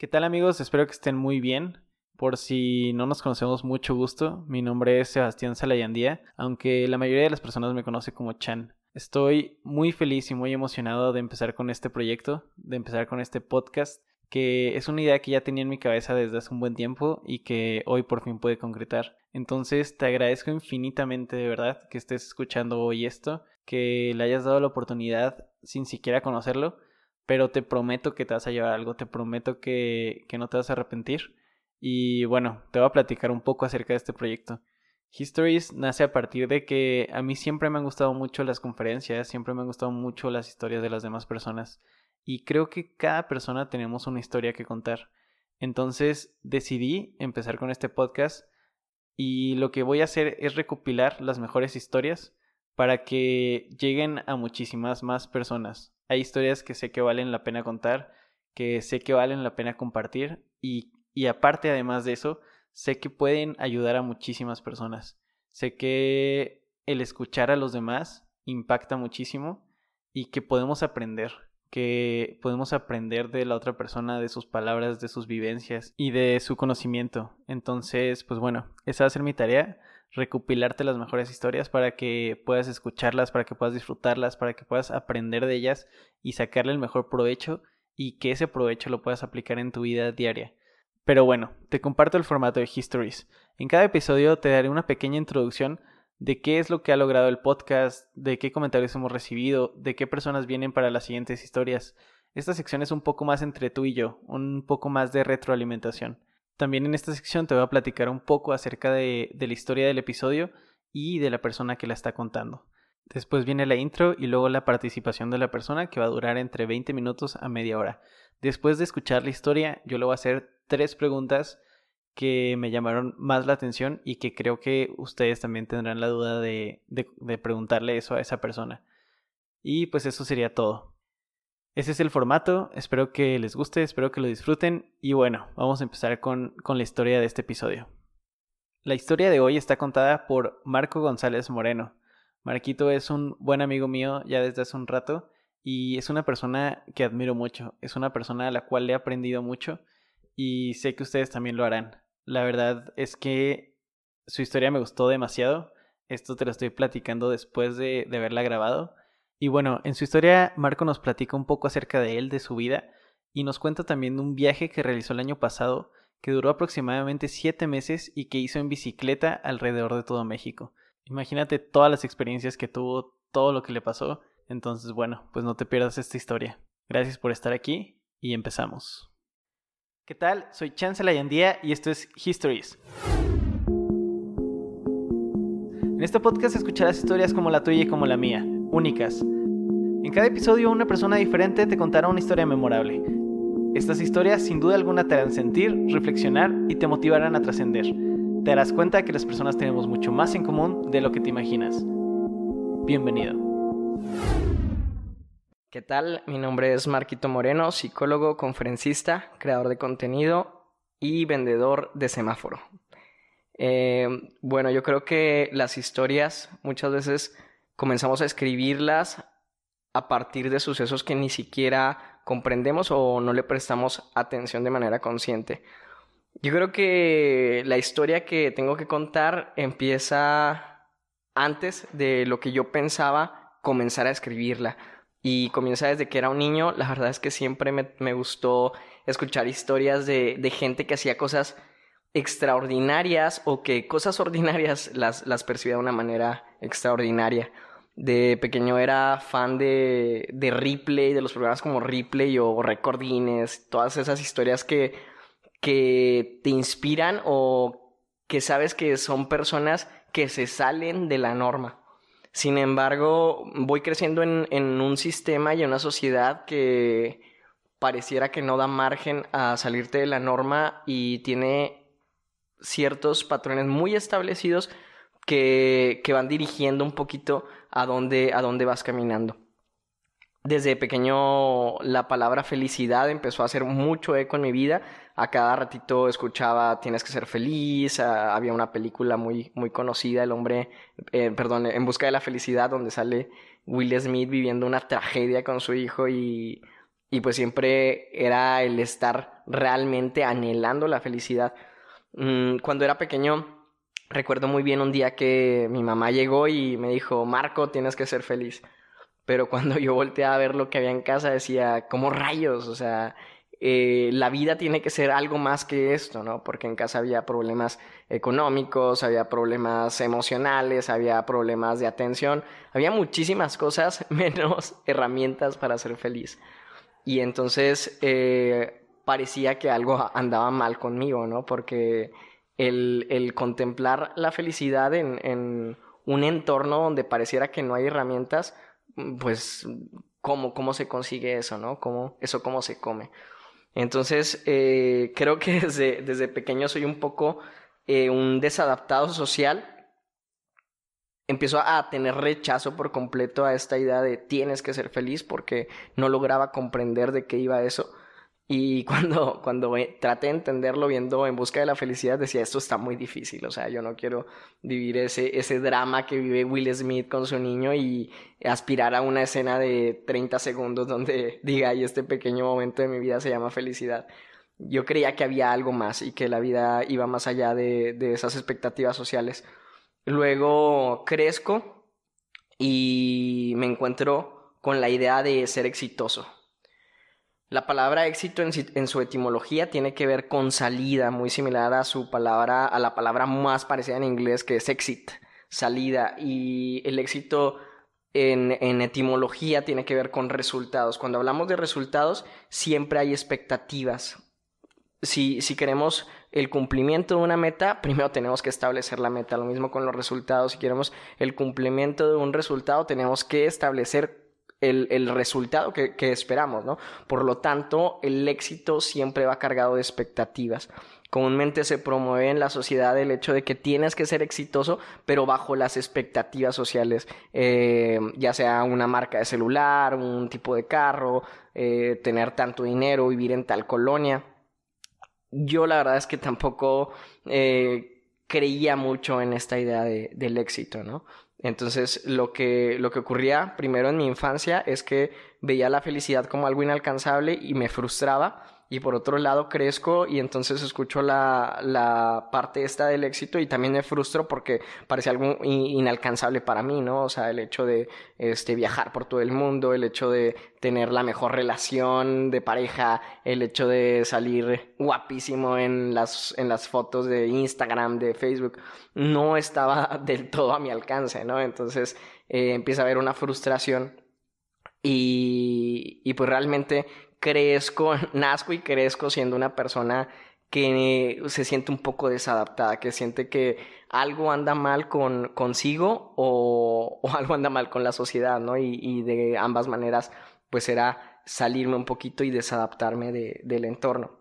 ¿Qué tal amigos? Espero que estén muy bien. Por si no nos conocemos mucho gusto, mi nombre es Sebastián Salayandía, aunque la mayoría de las personas me conoce como Chan. Estoy muy feliz y muy emocionado de empezar con este proyecto, de empezar con este podcast, que es una idea que ya tenía en mi cabeza desde hace un buen tiempo y que hoy por fin puede concretar. Entonces te agradezco infinitamente de verdad que estés escuchando hoy esto, que le hayas dado la oportunidad sin siquiera conocerlo, pero te prometo que te vas a llevar algo, te prometo que, que no te vas a arrepentir y bueno, te voy a platicar un poco acerca de este proyecto. Histories nace a partir de que a mí siempre me han gustado mucho las conferencias, siempre me han gustado mucho las historias de las demás personas y creo que cada persona tenemos una historia que contar. Entonces decidí empezar con este podcast y lo que voy a hacer es recopilar las mejores historias para que lleguen a muchísimas más personas. Hay historias que sé que valen la pena contar, que sé que valen la pena compartir y y aparte, además de eso, sé que pueden ayudar a muchísimas personas. Sé que el escuchar a los demás impacta muchísimo y que podemos aprender, que podemos aprender de la otra persona, de sus palabras, de sus vivencias y de su conocimiento. Entonces, pues bueno, esa va a ser mi tarea, recopilarte las mejores historias para que puedas escucharlas, para que puedas disfrutarlas, para que puedas aprender de ellas y sacarle el mejor provecho y que ese provecho lo puedas aplicar en tu vida diaria. Pero bueno, te comparto el formato de Histories. En cada episodio te daré una pequeña introducción de qué es lo que ha logrado el podcast, de qué comentarios hemos recibido, de qué personas vienen para las siguientes historias. Esta sección es un poco más entre tú y yo, un poco más de retroalimentación. También en esta sección te voy a platicar un poco acerca de, la historia del episodio y de la persona que la está contando. Después viene la intro y luego la participación de la persona que va a durar entre 20 minutos a media hora. Después de escuchar la historia, yo le voy a hacer tres preguntas que me llamaron más la atención y que creo que ustedes también tendrán la duda de, preguntarle eso a esa persona. Y pues eso sería todo. Ese es el formato, espero que les guste, espero que lo disfruten y bueno, vamos a empezar con, con la historia de este episodio. La historia de hoy está contada por Marco González Moreno. Marquito es un buen amigo mío ya desde hace un rato y es una persona que admiro mucho, es una persona a la cual he aprendido mucho y sé que ustedes también lo harán. La verdad es que su historia me gustó demasiado. Esto te lo estoy platicando después de, de haberla grabado. Y bueno, en su historia Marco nos platica un poco acerca de él, de su vida, y nos cuenta también de un viaje que realizó el año pasado, que duró aproximadamente siete meses y que hizo en bicicleta alrededor de todo México. Imagínate todas las experiencias que tuvo, todo lo que le pasó. Entonces, bueno, pues no te pierdas esta historia. Gracias por estar aquí y empezamos. ¿Qué tal? Soy Chance Layandía y esto es Histories. En este podcast escucharás historias como la tuya y como la mía, únicas. En cada episodio una persona diferente te contará una historia memorable. Estas historias sin duda alguna te harán sentir, reflexionar y te motivarán a trascender. Te darás cuenta que las personas tenemos mucho más en común de lo que te imaginas. Bienvenido. ¿Qué tal? Mi nombre es Marquito Moreno, psicólogo, conferencista, creador de contenido y vendedor de semáforo. Eh, bueno, yo creo que las historias muchas veces comenzamos a escribirlas a partir de sucesos que ni siquiera comprendemos o no le prestamos atención de manera consciente. Yo creo que la historia que tengo que contar empieza antes de lo que yo pensaba comenzar a escribirla y comienza desde que era un niño. La verdad es que siempre me, gustó escuchar historias de, de, gente que hacía cosas extraordinarias o que cosas ordinarias las, las percibía de una manera extraordinaria. De pequeño era fan de, de Ripley, de los programas como Ripley o Recordines, todas esas historias que, que te inspiran o que sabes que son personas que se salen de la norma. Sin embargo, voy creciendo en, en un sistema y en una sociedad que pareciera que no da margen a salirte de la norma y tiene ciertos patrones muy establecidos que, que van dirigiendo un poquito a dónde, a dónde vas caminando. Desde pequeño la palabra felicidad empezó a hacer mucho eco en mi vida. A cada ratito escuchaba tienes que ser feliz. había una película muy, muy conocida, El hombre, eh, perdón, En busca de la felicidad, donde sale Will Smith viviendo una tragedia con su hijo y, Y pues siempre era el estar realmente anhelando la felicidad. Mm, cuando era pequeño, recuerdo muy bien un día que mi mamá llegó y me dijo, Marco, tienes que ser feliz. Pero cuando yo volteé a ver lo que había en casa, decía, ¿cómo rayos? O sea, eh, la vida tiene que ser algo más que esto, ¿no? Porque en casa había problemas económicos, había problemas emocionales, había problemas de atención, había muchísimas cosas menos herramientas para ser feliz. Y entonces eh, parecía que algo andaba mal conmigo, ¿no? Porque el, contemplar la felicidad en, un entorno donde pareciera que no hay herramientas, pues, ¿cómo, cómo se consigue eso, ¿no? ¿Cómo, eso cómo se come? Entonces, eh, creo que desde, desde, pequeño soy un poco eh, un desadaptado social. Empiezo a tener rechazo por completo a esta idea de tienes que ser feliz porque no lograba comprender de qué iba eso. Y cuando, cuando traté de entenderlo viendo En Busca de la Felicidad, decía, esto está muy difícil, o sea, yo no quiero vivir ese, ese drama que vive Will Smith con su niño y aspirar a una escena de 30 segundos donde diga, y este pequeño momento de mi vida se llama felicidad. Yo creía que había algo más y que la vida iba más allá de, de esas expectativas sociales. Luego crezco y me encuentro con la idea de ser exitoso la palabra éxito en, su etimología tiene que ver con salida, muy similar a su palabra, a la palabra más parecida en inglés que es exit, salida. Y el éxito en, etimología tiene que ver con resultados. Cuando hablamos de resultados, siempre hay expectativas. Si, si queremos el cumplimiento de una meta, primero tenemos que establecer la meta. Lo mismo con los resultados. Si queremos el cumplimiento de un resultado, tenemos que establecer el, resultado que, esperamos, ¿no? Por lo tanto, el éxito siempre va cargado de expectativas. Comúnmente se promueve en la sociedad el hecho de que tienes que ser exitoso, pero bajo las expectativas sociales, eh, ya sea una marca de celular, un tipo de carro, eh, tener tanto dinero, vivir en tal colonia. Yo la verdad es que tampoco eh, creía mucho en esta idea del éxito, ¿no? Entonces, lo que, lo que ocurría primero en mi infancia es que veía la felicidad como algo inalcanzable y me frustraba y por otro lado crezco y entonces escucho la, la parte esta del éxito y también me frustro porque parece algo inalcanzable para mí, ¿no? O sea, el hecho de este, viajar por todo el mundo, el hecho de tener la mejor relación de pareja, el hecho de salir guapísimo en las, en las fotos de Instagram, de Facebook, no estaba del todo a mi alcance, ¿no? Entonces eh, empieza a haber una frustración y, y pues realmente crezco, nazco y crezco siendo una persona que se siente un poco desadaptada, que siente que algo anda mal con consigo o, algo anda mal con la sociedad, ¿no? Y, de ambas maneras, pues era salirme un poquito y desadaptarme de, del entorno.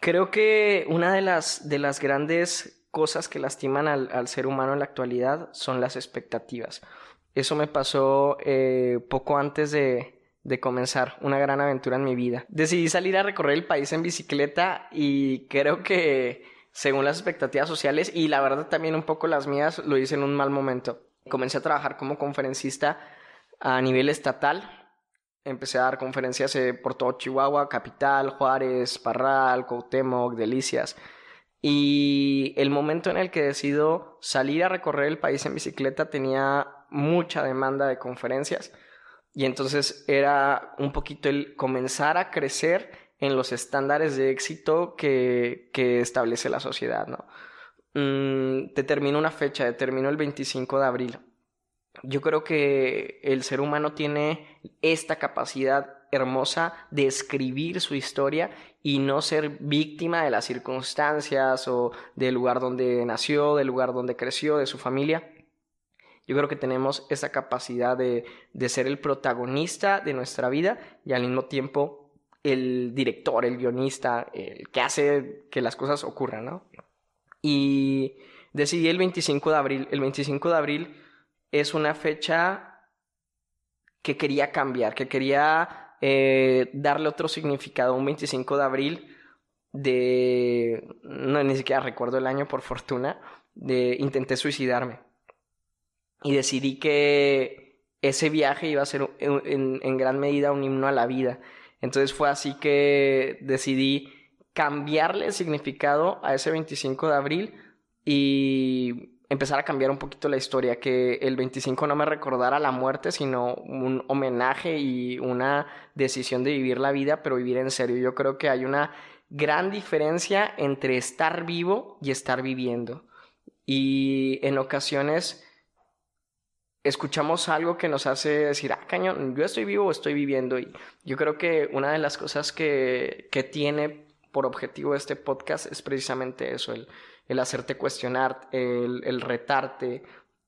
Creo que una de las, de las grandes cosas que lastiman al, al ser humano en la actualidad son las expectativas. Eso me pasó eh, poco antes de, de comenzar una gran aventura en mi vida. Decidí salir a recorrer el país en bicicleta y creo que según las expectativas sociales y la verdad también un poco las mías lo hice en un mal momento. Comencé a trabajar como conferencista a nivel estatal. Empecé a dar conferencias eh, por todo Chihuahua, Capital, Juárez, Parral, Cuauhtémoc, Delicias. Y el momento en el que decido salir a recorrer el país en bicicleta tenía mucha demanda de conferencias y entonces era un poquito el comenzar a crecer en los estándares de éxito que, que establece la sociedad, ¿no? Mm, determino una fecha, determino el 25 de abril. Yo creo que el ser humano tiene esta capacidad hermosa de escribir su historia y no ser víctima de las circunstancias o del lugar donde nació, del lugar donde creció, de su familia, yo creo que tenemos esa capacidad de, ser el protagonista de nuestra vida y al mismo tiempo el director, el guionista, el que hace que las cosas ocurran, ¿no? Y decidí el 25 de abril. El 25 de abril es una fecha que quería cambiar, que quería eh, darle otro significado. Un 25 de abril de... No, ni siquiera recuerdo el año por fortuna. De intenté suicidarme y decidí que ese viaje iba a ser en, gran medida un himno a la vida. Entonces fue así que decidí cambiarle el significado a ese 25 de abril y empezar a cambiar un poquito la historia, que el 25 no me recordara la muerte, sino un homenaje y una decisión de vivir la vida, pero vivir en serio. Yo creo que hay una gran diferencia entre estar vivo y estar viviendo. Y en ocasiones escuchamos algo que nos hace decir, ah, cañón, yo estoy vivo o estoy viviendo. Y yo creo que una de las cosas que, que tiene por objetivo este podcast es precisamente eso, el, el hacerte cuestionar, el, el, retarte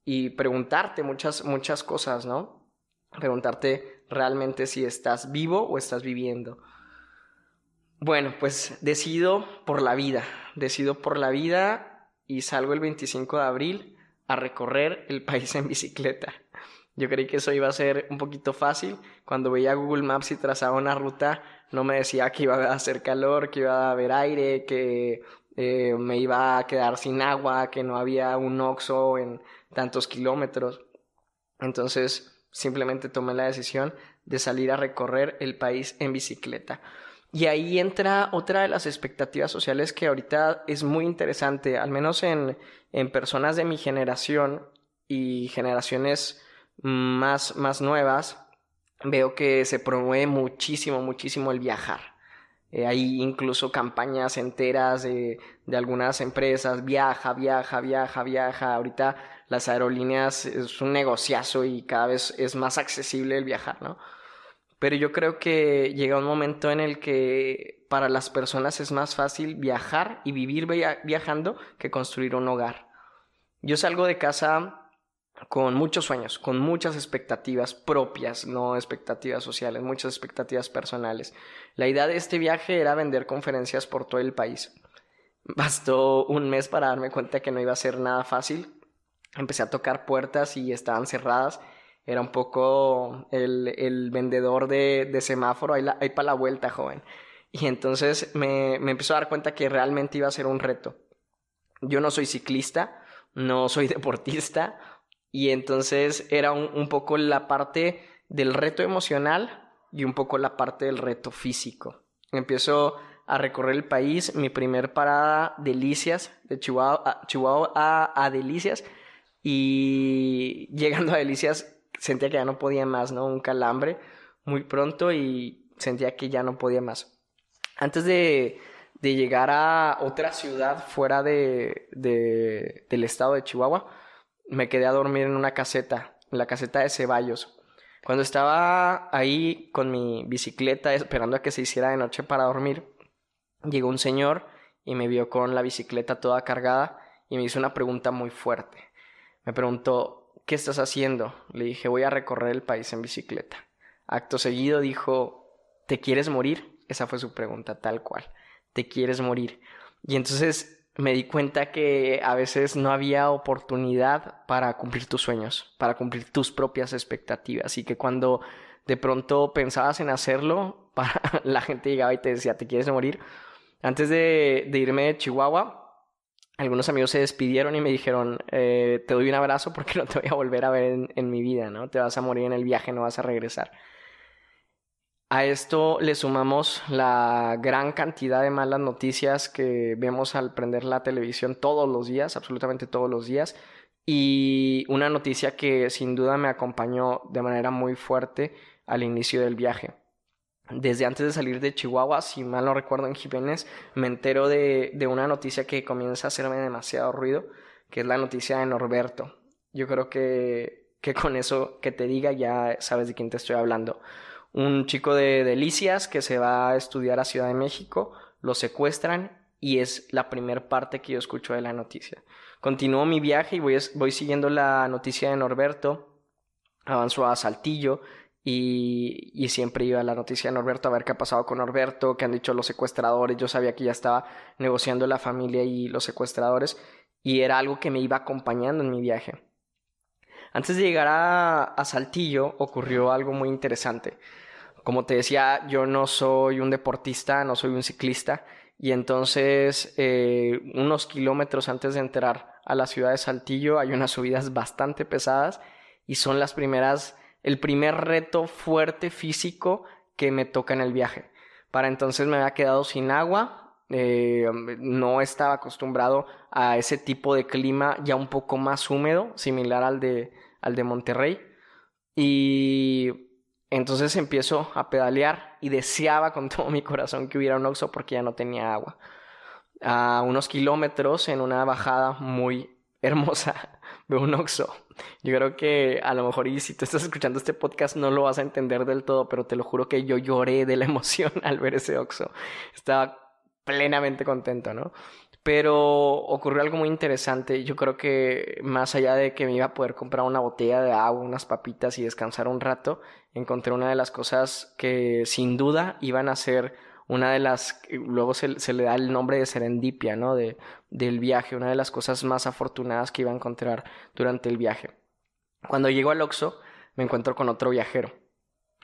y preguntarte muchas, muchas cosas, ¿no? Preguntarte realmente si estás vivo o estás viviendo. Bueno, pues decido por la vida, decido por la vida y salgo el 25 de abril a recorrer el país en bicicleta. Yo creí que eso iba a ser un poquito fácil. Cuando veía Google Maps y trazaba una ruta, no me decía que iba a hacer calor, que iba a haber aire, que eh, me iba a quedar sin agua, que no había un oxo en tantos kilómetros. Entonces simplemente tomé la decisión de salir a recorrer el país en bicicleta. Y ahí entra otra de las expectativas sociales que ahorita es muy interesante, al menos en, en personas de mi generación y generaciones más, más nuevas, veo que se promueve muchísimo, muchísimo el viajar. Eh, hay incluso campañas enteras de, de, algunas empresas, viaja, viaja, viaja, viaja. Ahorita las aerolíneas es un negociazo y cada vez es más accesible el viajar, ¿no? Pero yo creo que llega un momento en el que para las personas es más fácil viajar y vivir viajando que construir un hogar. Yo salgo de casa con muchos sueños, con muchas expectativas propias, no expectativas sociales, muchas expectativas personales. La idea de este viaje era vender conferencias por todo el país. Bastó un mes para darme cuenta que no iba a ser nada fácil. Empecé a tocar puertas y estaban cerradas era un poco el, el vendedor de, de, semáforo, ahí, ahí para la vuelta, joven. Y entonces me, me empezó a dar cuenta que realmente iba a ser un reto. Yo no soy ciclista, no soy deportista, y entonces era un, un poco la parte del reto emocional y un poco la parte del reto físico. Empiezo a recorrer el país, mi primer parada, Delicias, de Chihuahua, Chihuahua a, a Delicias, y llegando a Delicias sentía que ya no podía más, ¿no? Un calambre muy pronto y sentía que ya no podía más. Antes de, de llegar a otra ciudad fuera de, de, del estado de Chihuahua, me quedé a dormir en una caseta, en la caseta de Ceballos. Cuando estaba ahí con mi bicicleta esperando a que se hiciera de noche para dormir, llegó un señor y me vio con la bicicleta toda cargada y me hizo una pregunta muy fuerte. Me preguntó, ¿qué estás haciendo? Le dije, voy a recorrer el país en bicicleta. Acto seguido dijo, ¿te quieres morir? Esa fue su pregunta, tal cual. ¿Te quieres morir? Y entonces me di cuenta que a veces no había oportunidad para cumplir tus sueños, para cumplir tus propias expectativas. Y que cuando de pronto pensabas en hacerlo, para, la gente llegaba y te decía, ¿te quieres morir? Antes de, de irme de Chihuahua, algunos amigos se despidieron y me dijeron, eh, te doy un abrazo porque no te voy a volver a ver en, mi vida, ¿no? Te vas a morir en el viaje, no vas a regresar. A esto le sumamos la gran cantidad de malas noticias que vemos al prender la televisión todos los días, absolutamente todos los días, y una noticia que sin duda me acompañó de manera muy fuerte al inicio del viaje desde antes de salir de Chihuahua, si mal no recuerdo en Jiménez, me entero de, de, una noticia que comienza a hacerme demasiado ruido, que es la noticia de Norberto. Yo creo que, que con eso que te diga ya sabes de quién te estoy hablando. Un chico de Delicias que se va a estudiar a Ciudad de México, lo secuestran y es la primera parte que yo escucho de la noticia. Continúo mi viaje y voy, voy siguiendo la noticia de Norberto, avanzo a Saltillo, y, siempre iba la noticia de Norberto a ver qué ha pasado con Norberto, qué han dicho los secuestradores. Yo sabía que ya estaba negociando la familia y los secuestradores y era algo que me iba acompañando en mi viaje. Antes de llegar a, a Saltillo ocurrió algo muy interesante. Como te decía, yo no soy un deportista, no soy un ciclista y entonces eh, unos kilómetros antes de entrar a la ciudad de Saltillo hay unas subidas bastante pesadas y son las primeras el primer reto fuerte físico que me toca en el viaje. Para entonces me había quedado sin agua, eh, no estaba acostumbrado a ese tipo de clima ya un poco más húmedo, similar al de, al de Monterrey. Y entonces empiezo a pedalear y deseaba con todo mi corazón que hubiera un Oxxo porque ya no tenía agua. A unos kilómetros en una bajada muy hermosa veo un Oxxo. Yo creo que a lo mejor y si tú estás escuchando este podcast no lo vas a entender del todo, pero te lo juro que yo lloré de la emoción al ver ese Oxxo. Estaba plenamente contento, ¿no? Pero ocurrió algo muy interesante. Yo creo que más allá de que me iba a poder comprar una botella de agua, unas papitas y descansar un rato, encontré una de las cosas que sin duda iban a ser una de las, luego se, le da el nombre de serendipia, ¿no? De, del viaje, una de las cosas más afortunadas que iba a encontrar durante el viaje. Cuando llego al Oxxo, me encuentro con otro viajero,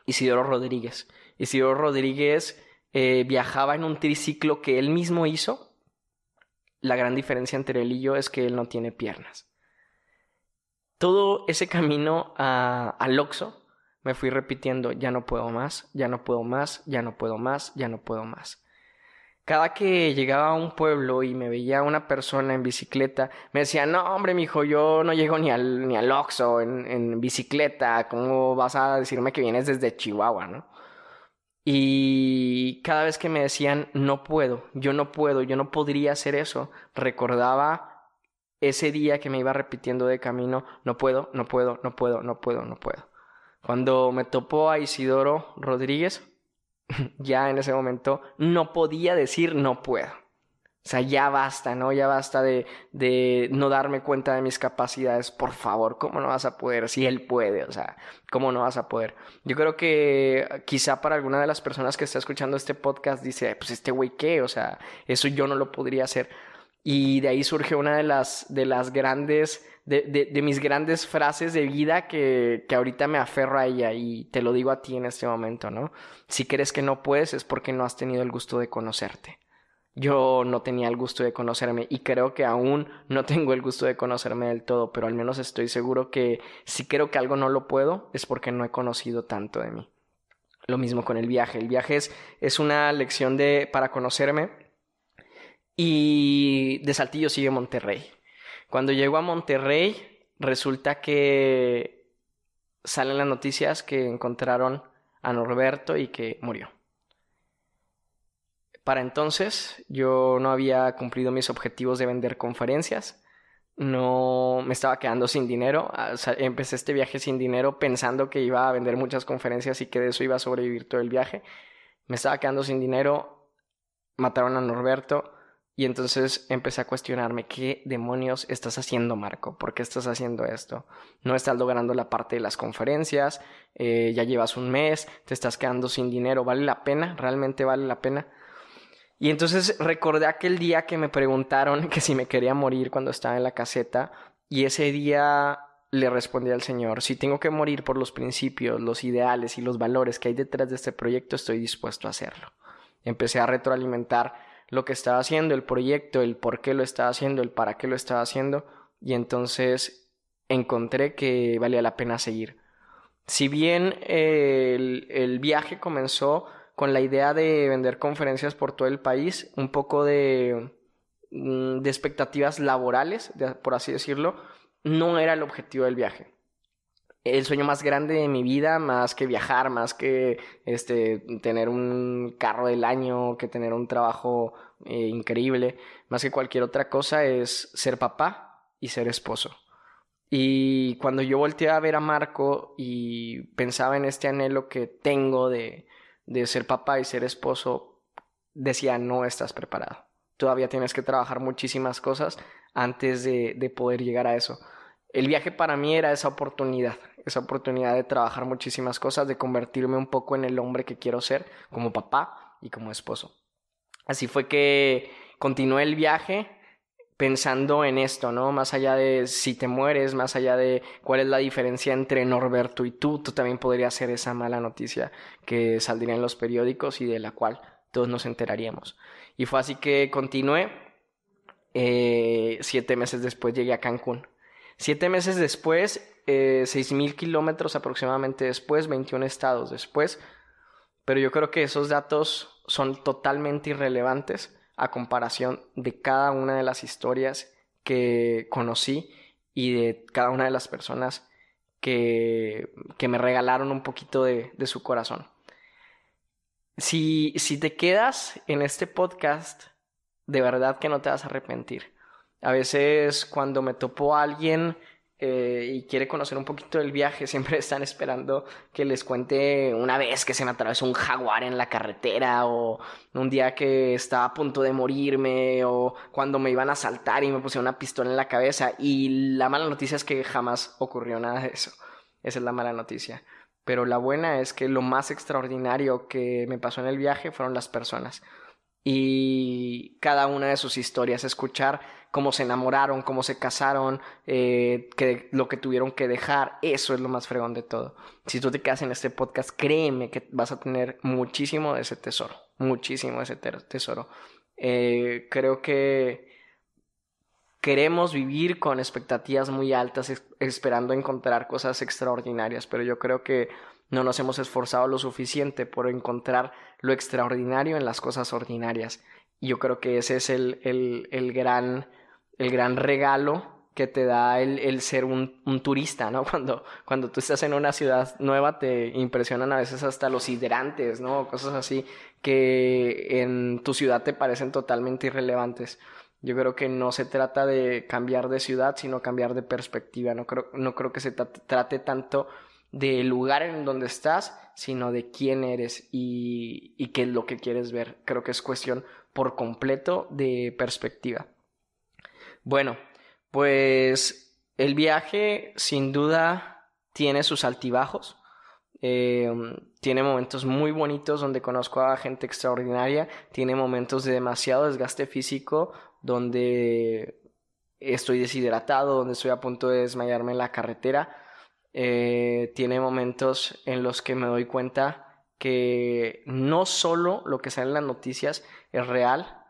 Isidoro Rodríguez. Isidoro Rodríguez eh, viajaba en un triciclo que él mismo hizo la gran diferencia entre él y yo es que él no tiene piernas. Todo ese camino a, al Oxxo me fui repitiendo, ya no puedo más, ya no puedo más, ya no puedo más, ya no puedo más. Cada que llegaba a un pueblo y me veía una persona en bicicleta, me decía, no hombre, mijo, yo no llego ni al, ni al Oxxo en, en bicicleta, ¿cómo vas a decirme que vienes desde Chihuahua, no? Y cada vez que me decían, no puedo, yo no puedo, yo no podría hacer eso, recordaba ese día que me iba repitiendo de camino, no puedo, no puedo, no puedo, no puedo, no puedo. Cuando me topó a Isidoro Rodríguez, ya en ese momento no podía decir no puedo. O sea, ya basta, ¿no? Ya basta de, de, no darme cuenta de mis capacidades. Por favor, ¿cómo no vas a poder? Si él puede, o sea, ¿cómo no vas a poder? Yo creo que quizá para alguna de las personas que está escuchando este podcast dice, pues este güey qué, o sea, eso yo no lo podría hacer. Y de ahí surge una de las, de las grandes, de, de, mis grandes frases de vida que, que ahorita me aferro a ella y te lo digo a ti en este momento, ¿no? Si crees que no puedes es porque no has tenido el gusto de conocerte. Yo no tenía el gusto de conocerme y creo que aún no tengo el gusto de conocerme del todo, pero al menos estoy seguro que si creo que algo no lo puedo es porque no he conocido tanto de mí. Lo mismo con el viaje. El viaje es, es una lección de, para conocerme y de Saltillo sigue Monterrey. Cuando llego a Monterrey resulta que salen las noticias que encontraron a Norberto y que murió. Para entonces yo no había cumplido mis objetivos de vender conferencias, no me estaba quedando sin dinero, ah, empecé este viaje sin dinero pensando que iba a vender muchas conferencias y que de eso iba a sobrevivir todo el viaje. Me estaba quedando sin dinero, mataron a Norberto y entonces empecé a cuestionarme, ¿qué demonios estás haciendo, Marco? ¿Por qué estás haciendo esto? No estás logrando la parte de las conferencias, eh, ya llevas un mes, te estás quedando sin dinero, ¿vale la pena? ¿Realmente vale la pena? Y entonces recordé aquel día que me preguntaron que si me quería morir cuando estaba en la caseta y ese día le respondí al Señor, si tengo que morir por los principios, los ideales y los valores que hay detrás de este proyecto, estoy dispuesto a hacerlo. Empecé a retroalimentar lo que estaba haciendo, el proyecto, el por qué lo estaba haciendo, el para qué lo estaba haciendo y entonces encontré que valía la pena seguir. Si bien el, el viaje comenzó con la idea de vender conferencias por todo el país, un poco de, mm, de expectativas laborales, por así decirlo, no era el objetivo del viaje. El sueño más grande de mi vida, más que viajar, más que este, tener un carro del año, que tener un trabajo eh, increíble, más que cualquier otra cosa, es ser papá y ser esposo. Y cuando yo volteé a ver a Marco y pensaba en este anhelo que tengo de, ser papá y ser esposo, decía, no estás preparado. Todavía tienes que trabajar muchísimas cosas antes de poder llegar a eso. El viaje para mí era esa oportunidad, esa oportunidad de trabajar muchísimas cosas, de convertirme un poco en el hombre que quiero ser como papá y como esposo. Así fue que continué el viaje pensando en esto, ¿no? Más allá de si te mueres, más allá de cuál es la diferencia entre Norberto y tú, tú también podrías ser esa mala noticia que saldría en los periódicos y de la cual todos nos enteraríamos. Y fue así que continué. Eh, siete meses después llegué a Cancún. Siete meses después eh, 6.000 kilómetros aproximadamente después, 21 estados después, pero yo creo que esos datos son totalmente irrelevantes a comparación de cada una de las historias que conocí y de cada una de las personas que, que me regalaron un poquito de, de su corazón. Si, si te quedas en este podcast, de verdad que no te vas a arrepentir. A veces cuando me topo a alguien eh, y quiere conocer un poquito del viaje, siempre están esperando que les cuente una vez que se me atravesó un jaguar en la carretera o un día que estaba a punto de morirme o cuando me iban a saltar y me pusieron una pistola en la cabeza y la mala noticia es que jamás ocurrió nada de eso. Esa es la mala noticia. Pero la buena es que lo más extraordinario que me pasó en el viaje fueron las personas y cada una de sus historias, escuchar cómo se enamoraron, cómo se casaron, eh, que, lo que tuvieron que dejar, eso es lo más fregón de todo. Si tú te quedas en este podcast, créeme que vas a tener muchísimo de ese tesoro, muchísimo de ese tesoro. Eh, creo que queremos vivir con expectativas muy altas, esperando encontrar cosas extraordinarias, pero yo creo que no nos hemos esforzado lo suficiente por encontrar lo extraordinario en las cosas ordinarias. Y yo creo que ese es el, el, gran, el gran regalo que te da el, ser un, turista, ¿no? Cuando, cuando tú estás en una ciudad nueva te impresionan a veces hasta los hidrantes, ¿no? Cosas así que en tu ciudad te parecen totalmente irrelevantes. Yo creo que no se trata de cambiar de ciudad, sino cambiar de perspectiva. No creo, no creo que se trate tanto del lugar en donde estás, sino de quién eres y, y qué es lo que quieres ver. Creo que es cuestión por completo de perspectiva. Bueno, pues el viaje sin duda tiene sus altibajos. Em, tiene momentos muy bonitos donde conozco a gente extraordinaria. Tiene momentos de demasiado desgaste físico donde estoy deshidratado, donde estoy a punto de desmayarme en la carretera eh, tiene momentos en los que me doy cuenta que no solo lo que sale en las noticias es real,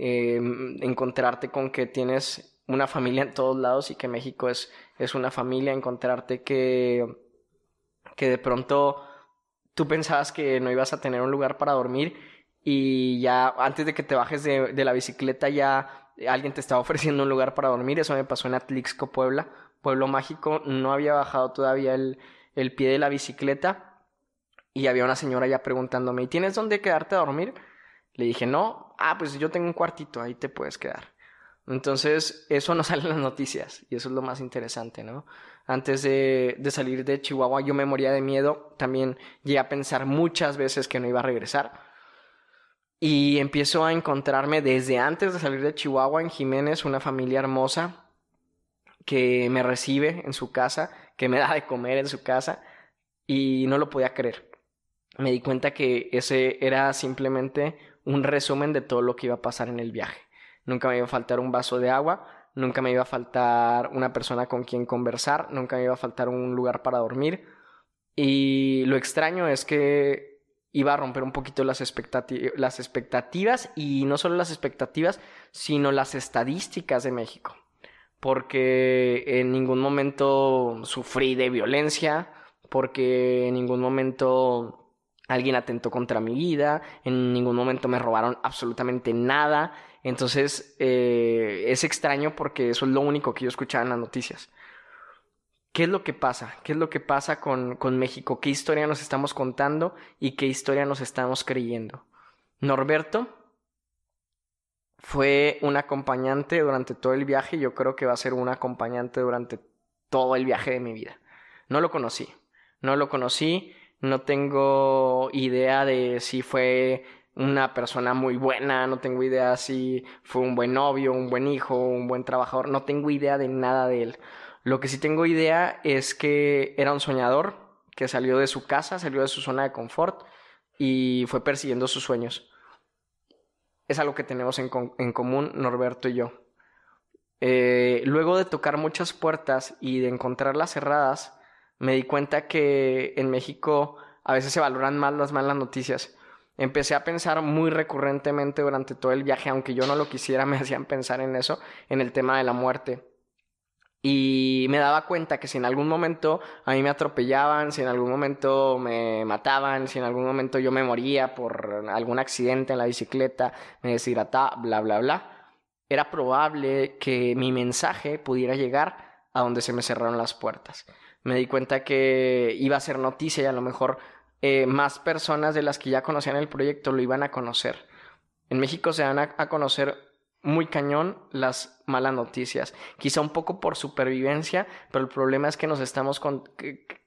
eh, encontrarte con que tienes una familia en todos lados y que México es, es una familia, encontrarte que, que de pronto tú pensabas que no ibas a tener un lugar para dormir y ya antes de que te bajes de, de la bicicleta ya alguien te estaba ofreciendo un lugar para dormir, eso me pasó en Atlixco, Puebla Pueblo Mágico no había bajado todavía el, el pie de la bicicleta y había una señora ya preguntándome, ¿y tienes dónde quedarte a dormir? Le dije, no, ah, pues yo tengo un cuartito, ahí te puedes quedar. Entonces, eso no sale en las noticias y eso es lo más interesante, ¿no? Antes de, de, salir de Chihuahua yo me moría de miedo, también llegué a pensar muchas veces que no iba a regresar. Y empiezo a encontrarme desde antes de salir de Chihuahua en Jiménez, una familia hermosa, que me recibe en su casa, que me da de comer en su casa y no lo podía creer. Me di cuenta que ese era simplemente un resumen de todo lo que iba a pasar en el viaje. Nunca me iba a faltar un vaso de agua, nunca me iba a faltar una persona con quien conversar, nunca me iba a faltar un lugar para dormir. Y lo extraño es que iba a romper un poquito las, las expectativas y no solo las expectativas, sino las estadísticas de México porque en ningún momento sufrí de violencia, porque en ningún momento alguien atentó contra mi vida, en ningún momento me robaron absolutamente nada. Entonces eh, es extraño porque eso es lo único que yo escuchaba en las noticias. ¿Qué es lo que pasa? ¿Qué es lo que pasa con, con México? ¿Qué historia nos estamos contando y qué historia nos estamos creyendo? Norberto fue un acompañante durante todo el viaje y yo creo que va a ser un acompañante durante todo el viaje de mi vida. No lo conocí, no lo conocí, no tengo idea de si fue una persona muy buena, no tengo idea si fue un buen novio, un buen hijo, un buen trabajador, no tengo idea de nada de él. Lo que sí tengo idea es que era un soñador, que salió de su casa, salió de su zona de confort y fue persiguiendo sus sueños es algo que tenemos en, común Norberto y yo. Eh, luego de tocar muchas puertas y de encontrarlas cerradas, me di cuenta que en México a veces se valoran más las malas noticias. Empecé a pensar muy recurrentemente durante todo el viaje, aunque yo no lo quisiera, me hacían pensar en eso, en el tema de la muerte. Y me daba cuenta que si en algún momento a mí me atropellaban, si en algún momento me mataban, si en algún momento yo me moría por algún accidente en la bicicleta, me deshidrataba, bla, bla, bla, era probable que mi mensaje pudiera llegar a donde se me cerraron las puertas. Me di cuenta que iba a ser noticia y a lo mejor eh, más personas de las que ya conocían el proyecto lo iban a conocer. En México se van a conocer muy cañón las malas noticias. Quizá un poco por supervivencia, pero el problema es que nos estamos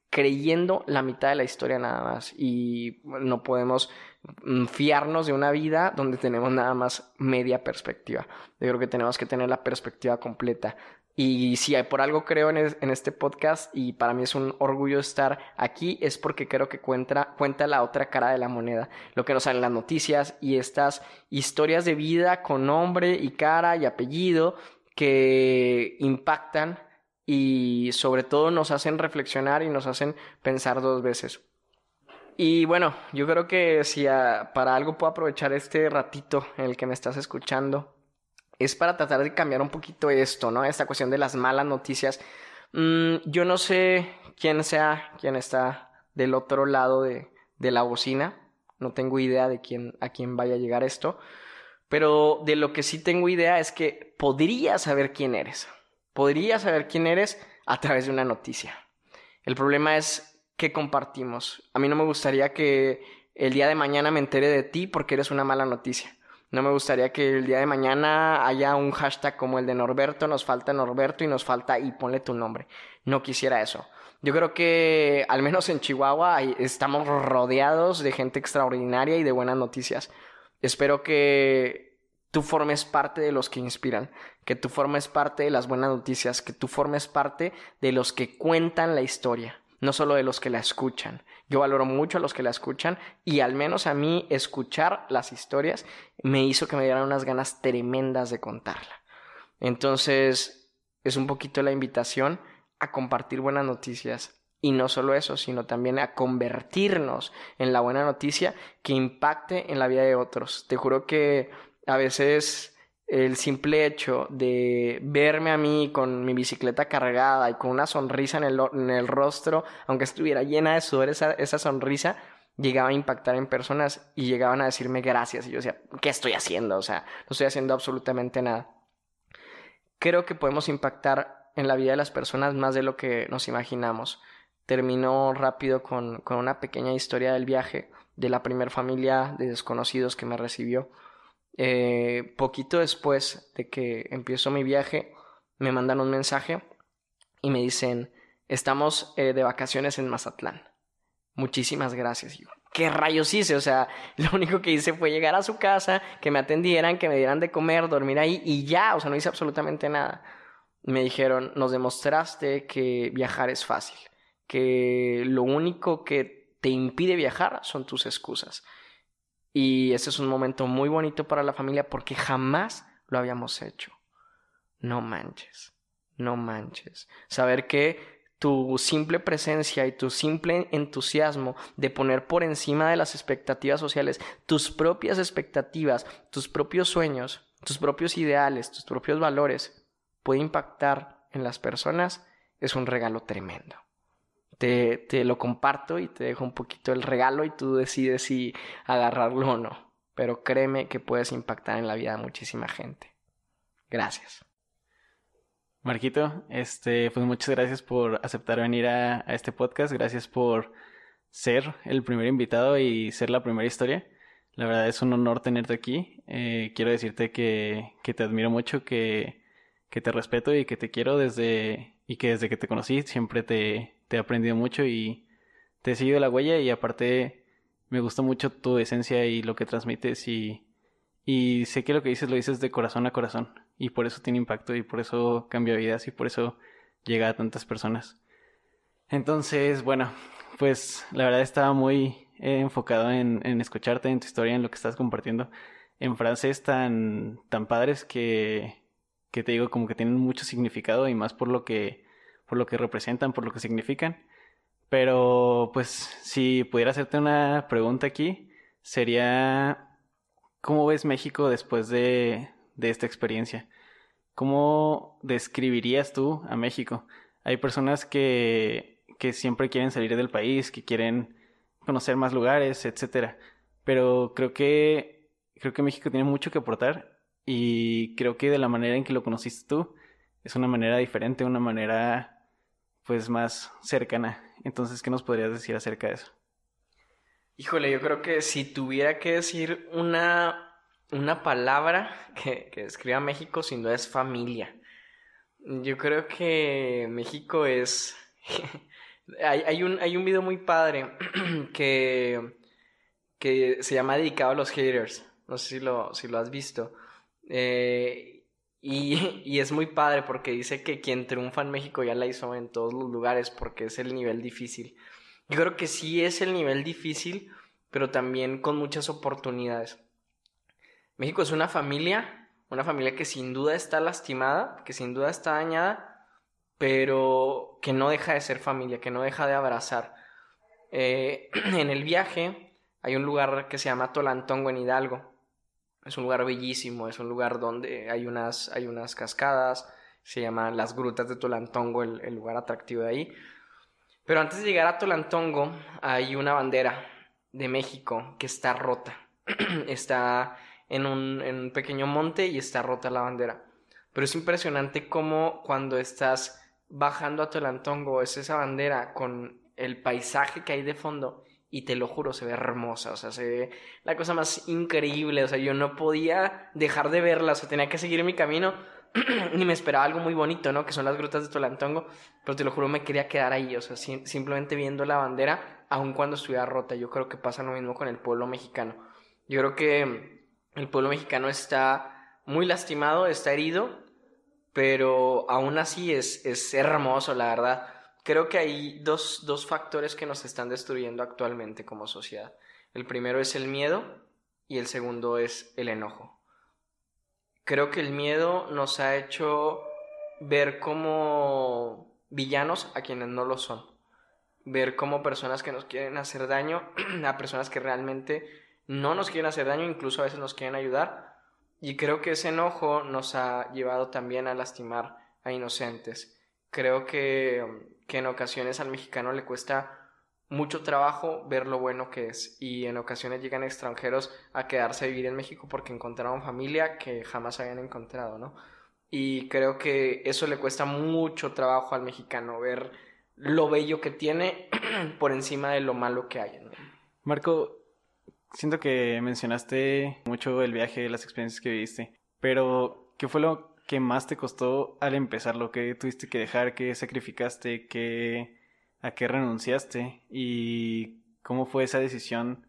creyendo la mitad de la historia nada más y no podemos mm, fiarnos de una vida donde tenemos nada más media perspectiva. Yo creo que tenemos que tener la perspectiva completa. Y si por algo creo en, este podcast y para mí es un orgullo estar aquí, es porque creo que cuenta, cuenta la otra cara de la moneda. Lo que nos salen las noticias y estas historias de vida con nombre y cara y apellido que impactan y sobre todo nos hacen reflexionar y nos hacen pensar dos veces. Y bueno, yo creo que si para algo puedo aprovechar este ratito en el que me estás escuchando es para tratar de cambiar un poquito esto, ¿no? Esta cuestión de las malas noticias. Mm, yo no sé quién sea quien está del otro lado de, de la bocina. No tengo idea de quién, a quién vaya a llegar esto. Pero de lo que sí tengo idea es que podría saber quién eres. Podría saber quién eres a través de una noticia. El problema es que compartimos. A mí no me gustaría que el día de mañana me entere de ti porque eres una mala noticia. No me gustaría que el día de mañana haya un hashtag como el de Norberto, nos falta Norberto y nos falta y ponle tu nombre. No quisiera eso. Yo creo que al menos en Chihuahua estamos rodeados de gente extraordinaria y de buenas noticias. Espero que tú formes parte de los que inspiran, que tú formes parte de las buenas noticias, que tú formes parte de los que cuentan la historia, no solo de los que la escuchan. Yo valoro mucho a los que la escuchan y al menos a mí escuchar las historias me hizo que me dieran unas ganas tremendas de contarla. Entonces, es un poquito la invitación a compartir buenas noticias. Y no solo eso, sino también a convertirnos en la buena noticia que impacte en la vida de otros. Te juro que a veces el simple hecho de verme a mí con mi bicicleta cargada y con una sonrisa en el, rostro, aunque estuviera llena de sudor esa, sonrisa, llegaba a impactar en personas y llegaban a decirme gracias. Y yo decía, ¿qué estoy haciendo? O sea, no estoy haciendo absolutamente nada. Creo que podemos impactar en la vida de las personas más de lo que nos imaginamos. Terminó rápido con, con una pequeña historia del viaje de la primera familia de desconocidos que me recibió eh, poquito después de que empiezo mi viaje, me mandan un mensaje y me dicen, estamos eh, de vacaciones en Mazatlán. Muchísimas gracias. ¿qué rayos hice? O sea, lo único que hice fue llegar a su casa, que me atendieran, que me dieran de comer, dormir ahí y ya, o sea, no hice absolutamente nada. Me dijeron, nos demostraste que viajar es fácil, que lo único que te impide viajar son tus excusas. Y ese es un momento muy bonito para la familia porque jamás lo habíamos hecho. No manches, no manches. Saber que tu simple presencia y tu simple entusiasmo de poner por encima de las expectativas sociales tus propias expectativas, tus propios sueños, tus propios ideales, tus propios valores, puede impactar en las personas, es un regalo tremendo te, te lo comparto y te dejo un poquito el regalo y tú decides si agarrarlo o no. Pero créeme que puedes impactar en la vida de muchísima gente. Gracias. Marquito, este, pues muchas gracias por aceptar venir a, este podcast. Gracias por ser el primer invitado y ser la primera historia. La verdad es un honor tenerte aquí. Eh, quiero decirte que, que, te admiro mucho, que, que te respeto y que te quiero desde y que desde que te conocí siempre te, te he aprendido mucho y te he seguido la huella y aparte me gusta mucho tu esencia y lo que transmites y, y sé que lo que dices lo dices de corazón a corazón y por eso tiene impacto y por eso cambia vidas y por eso llega a tantas personas. Entonces, bueno, pues la verdad estaba muy enfocado en, en escucharte, en tu historia, en lo que estás compartiendo, en frases tan, tan padres que, que te digo como que tienen mucho significado y más por lo que por lo que representan, por lo que significan. Pero pues si pudiera hacerte una pregunta aquí, sería, ¿cómo ves México después de, de esta experiencia? ¿cómo describirías tú a México? Hay personas que, que siempre quieren salir del país, que quieren conocer más lugares, etcétera. Pero creo que creo que México tiene mucho que aportar y creo que de la manera en que lo conociste tú es una manera diferente, una manera pues más cercana. Entonces, ¿qué nos podrías decir acerca de eso? Híjole, yo creo que si tuviera que decir una, una palabra que, que describa México, sin duda es familia. Yo creo que México es... hay, hay, un, hay un video muy padre que, que se llama Dedicado a los haters. No sé si lo, si lo has visto. Eh, y, y, es muy padre porque dice que quien triunfa en México ya la hizo en todos los lugares porque es el nivel difícil. Yo creo que sí es el nivel difícil, pero también con muchas oportunidades. México es una familia, una familia que sin duda está lastimada, que sin duda está dañada, pero que no deja de ser familia, que no deja de abrazar. Eh, en el viaje hay un lugar que se llama Tolantongo en Hidalgo. Es un lugar bellísimo, es un lugar donde hay unas, hay unas cascadas, se llama Las Grutas de Tolantongo, el, lugar atractivo de ahí. Pero antes de llegar a Tolantongo hay una bandera de México que está rota. está en un, en un pequeño monte y está rota la bandera. Pero es impresionante cómo cuando estás bajando a Tolantongo es esa bandera con el paisaje que hay de fondo y te lo juro, se ve hermosa, o sea, se ve la cosa más increíble, o sea, yo no podía dejar de verla, o sea, tenía que seguir mi camino ni me esperaba algo muy bonito, ¿no? Que son las grutas de Tolantongo, pero te lo juro, me quería quedar ahí, o sea, simplemente viendo la bandera, aun cuando estuviera rota. Yo creo que pasa lo mismo con el pueblo mexicano. Yo creo que el pueblo mexicano está muy lastimado, está herido, pero aún así es, es hermoso, la verdad. Creo que hay dos, dos factores que nos están destruyendo actualmente como sociedad. El primero es el miedo y el segundo es el enojo creo que el miedo nos ha hecho ver como villanos a quienes no lo son. Ver como personas que nos quieren hacer daño a personas que realmente no nos quieren hacer daño, incluso a veces nos quieren ayudar. Y creo que ese enojo nos ha llevado también a lastimar a inocentes. Creo que, que en ocasiones al mexicano le cuesta mucho trabajo ver lo bueno que es y en ocasiones llegan extranjeros a quedarse a vivir en México porque encontraron familia que jamás habían encontrado, ¿no? Y creo que eso le cuesta mucho trabajo al mexicano ver lo bello que tiene por encima de lo malo que hay. Marco, siento que mencionaste mucho el viaje, las experiencias que viviste, pero ¿qué fue lo que más te costó al empezar? ¿Lo que tuviste que dejar? ¿Qué sacrificaste? ¿Qué a qué renunciaste y cómo fue esa decisión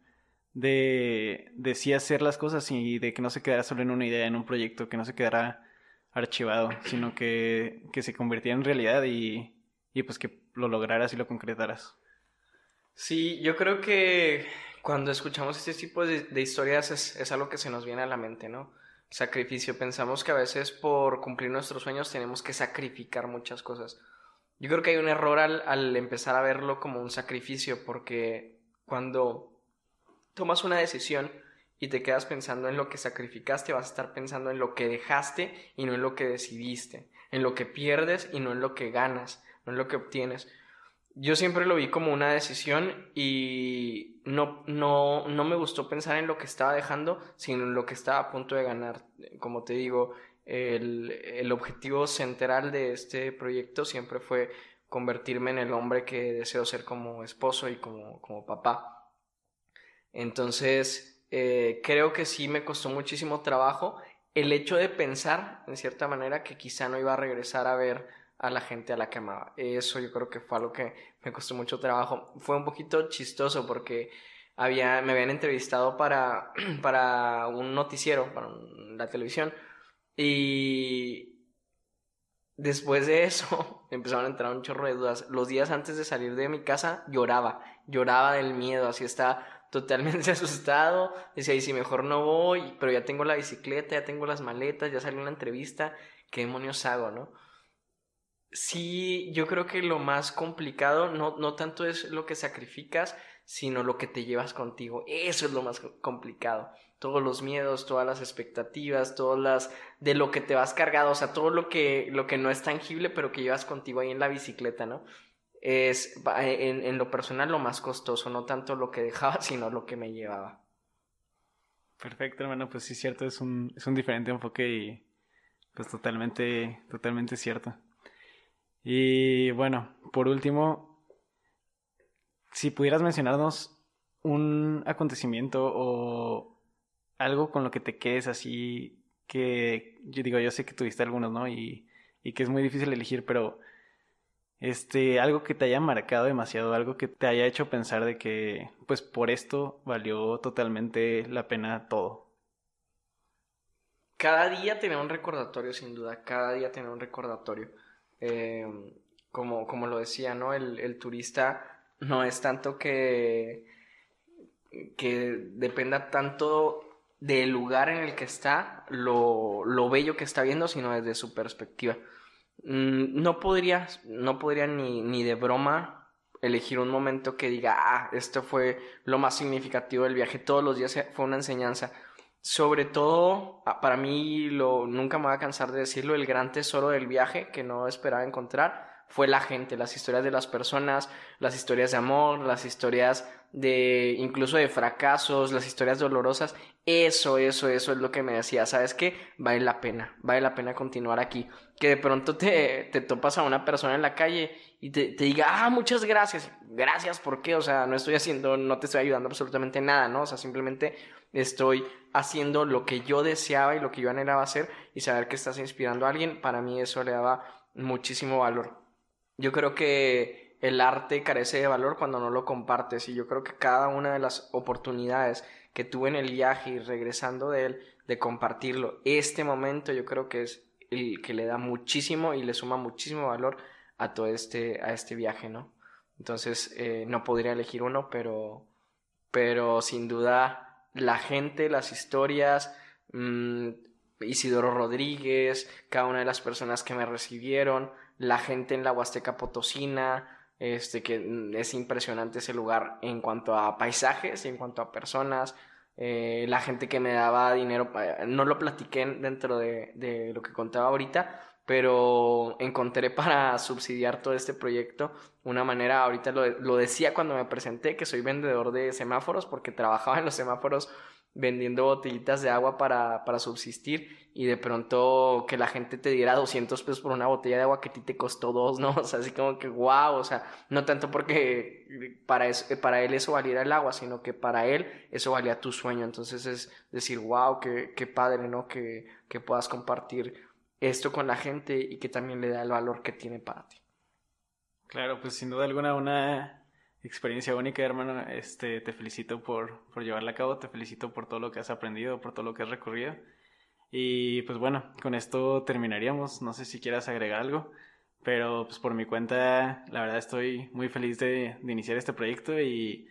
de, de sí hacer las cosas y de que no se quedara solo en una idea, en un proyecto, que no se quedara archivado, sino que, que se convirtiera en realidad y, y pues que lo lograras y lo concretaras. Sí, yo creo que cuando escuchamos este tipo de, historias es, algo que se nos viene a la mente, ¿no? Sacrificio. Pensamos que a veces por cumplir nuestros sueños tenemos que sacrificar muchas cosas. Yo creo que hay un error al, empezar a verlo como un sacrificio, porque cuando tomas una decisión y te quedas pensando en lo que sacrificaste, vas a estar pensando en lo que dejaste y no en lo que decidiste, en lo que pierdes y no en lo que ganas, no en lo que obtienes. Yo siempre lo vi como una decisión y no, no, no me gustó pensar en lo que estaba dejando, sino en lo que estaba a punto de ganar. Como te digo, el, objetivo central de este proyecto siempre fue convertirme en el hombre que deseo ser como esposo y como, como papá. Entonces, eh, creo que sí me costó muchísimo trabajo el hecho de pensar, en cierta manera, que quizá no iba a regresar a ver a la gente a la que amaba. Eso yo creo que fue algo que me costó mucho trabajo. Fue un poquito chistoso porque había, me habían entrevistado para, para un noticiero, para la televisión, y después de eso empezaron a entrar un chorro de dudas. Los días antes de salir de mi casa lloraba, lloraba del miedo, así estaba totalmente asustado. Decía, y si mejor no voy, pero ya tengo la bicicleta, ya tengo las maletas, ya salió una entrevista, ¿qué demonios hago, no? Sí, yo creo que lo más complicado no, no tanto es lo que sacrificas, sino lo que te llevas contigo. Eso es lo más complicado. todos los miedos, todas las expectativas, todas las de lo que te vas cargado, o sea, todo lo que lo que no es tangible, pero que llevas contigo ahí en la bicicleta, ¿no? Es en, en lo personal lo más costoso, no tanto lo que dejaba, sino lo que me llevaba. Perfecto, hermano, pues sí, cierto, es un, es un diferente enfoque y pues totalmente, totalmente cierto. Y bueno, por último, si pudieras mencionarnos un acontecimiento o algo con lo que te quedes así, que yo digo, yo sé que tuviste algunos, ¿no? Y, y que es muy difícil elegir, pero este, algo que te haya marcado demasiado, algo que te haya hecho pensar de que, pues por esto valió totalmente la pena todo. Cada día tener un recordatorio, sin duda, cada día tener un recordatorio. Eh, como, como lo decía, ¿no? El, el turista no es tanto que, que dependa tanto del lugar en el que está, lo, lo bello que está viendo, sino desde su perspectiva. Mm, no podría, no podría ni, ni de broma elegir un momento que diga, ah, esto fue lo más significativo del viaje. Todos los días fue una enseñanza. Sobre todo, para mí, lo, nunca me voy a cansar de decirlo, el gran tesoro del viaje que no esperaba encontrar fue la gente, las historias de las personas, las historias de amor, las historias de incluso de fracasos, las historias dolorosas. Eso, eso, eso es lo que me decía, ¿sabes qué? Vale la pena, vale la pena continuar aquí. Que de pronto te, te topas a una persona en la calle y te, te, diga, ah, muchas gracias. Gracias, ¿por qué? O sea, no estoy haciendo, no te estoy ayudando absolutamente nada, ¿no? O sea, simplemente estoy haciendo lo que yo deseaba y lo que yo anhelaba hacer y saber que estás inspirando a alguien, para mí eso le daba muchísimo valor. Yo creo que el arte carece de valor cuando no lo compartes y yo creo que cada una de las oportunidades que tuve en el viaje y regresando de él, de compartirlo, este momento yo creo que es el que le da muchísimo y le suma muchísimo valor a todo este, a este viaje, ¿no? Entonces, eh, no podría elegir uno, pero, pero sin duda la gente, las historias, mmm, Isidoro Rodríguez, cada una de las personas que me recibieron, la gente en la Huasteca Potosina, este, que es impresionante ese lugar en cuanto a paisajes en cuanto a personas, eh, la gente que me daba dinero, no lo platiqué dentro de, de lo que contaba ahorita, pero encontré para subsidiar todo este proyecto una manera, ahorita lo, lo, decía cuando me presenté, que soy vendedor de semáforos, porque trabajaba en los semáforos vendiendo botellitas de agua para, para subsistir y de pronto que la gente te diera 200 pesos por una botella de agua que a ti te costó dos, ¿no? O sea, así como que wow, o sea, no tanto porque para, para él eso valiera el agua, sino que para él eso valía tu sueño. Entonces es decir, wow, qué, qué padre, ¿no? Que, que puedas compartir esto con la gente y que también le da el valor que tiene para ti. Claro, pues sin duda alguna una experiencia única, hermano. Este, te felicito por, por llevarla a cabo, te felicito por todo lo que has aprendido, por todo lo que has recorrido. Y pues bueno, con esto terminaríamos. No sé si quieras agregar algo, pero pues por mi cuenta, la verdad estoy muy feliz de, de iniciar este proyecto y,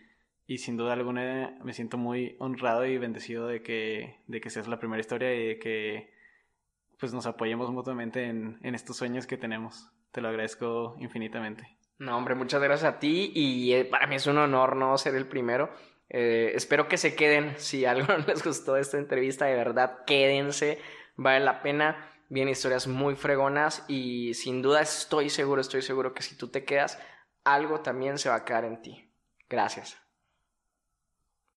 y, sin duda alguna me siento muy honrado y bendecido de que, de que seas la primera historia y de que pues nos apoyemos mutuamente en, en estos sueños que tenemos. Te lo agradezco infinitamente. No, hombre, muchas gracias a ti y eh, para mí es un honor no ser el primero. Eh, espero que se queden. Si algo no les gustó esta entrevista, de verdad, quédense. Vale la pena. Vienen historias muy fregonas y sin duda estoy seguro, estoy seguro que si tú te quedas, algo también se va a quedar en ti. Gracias.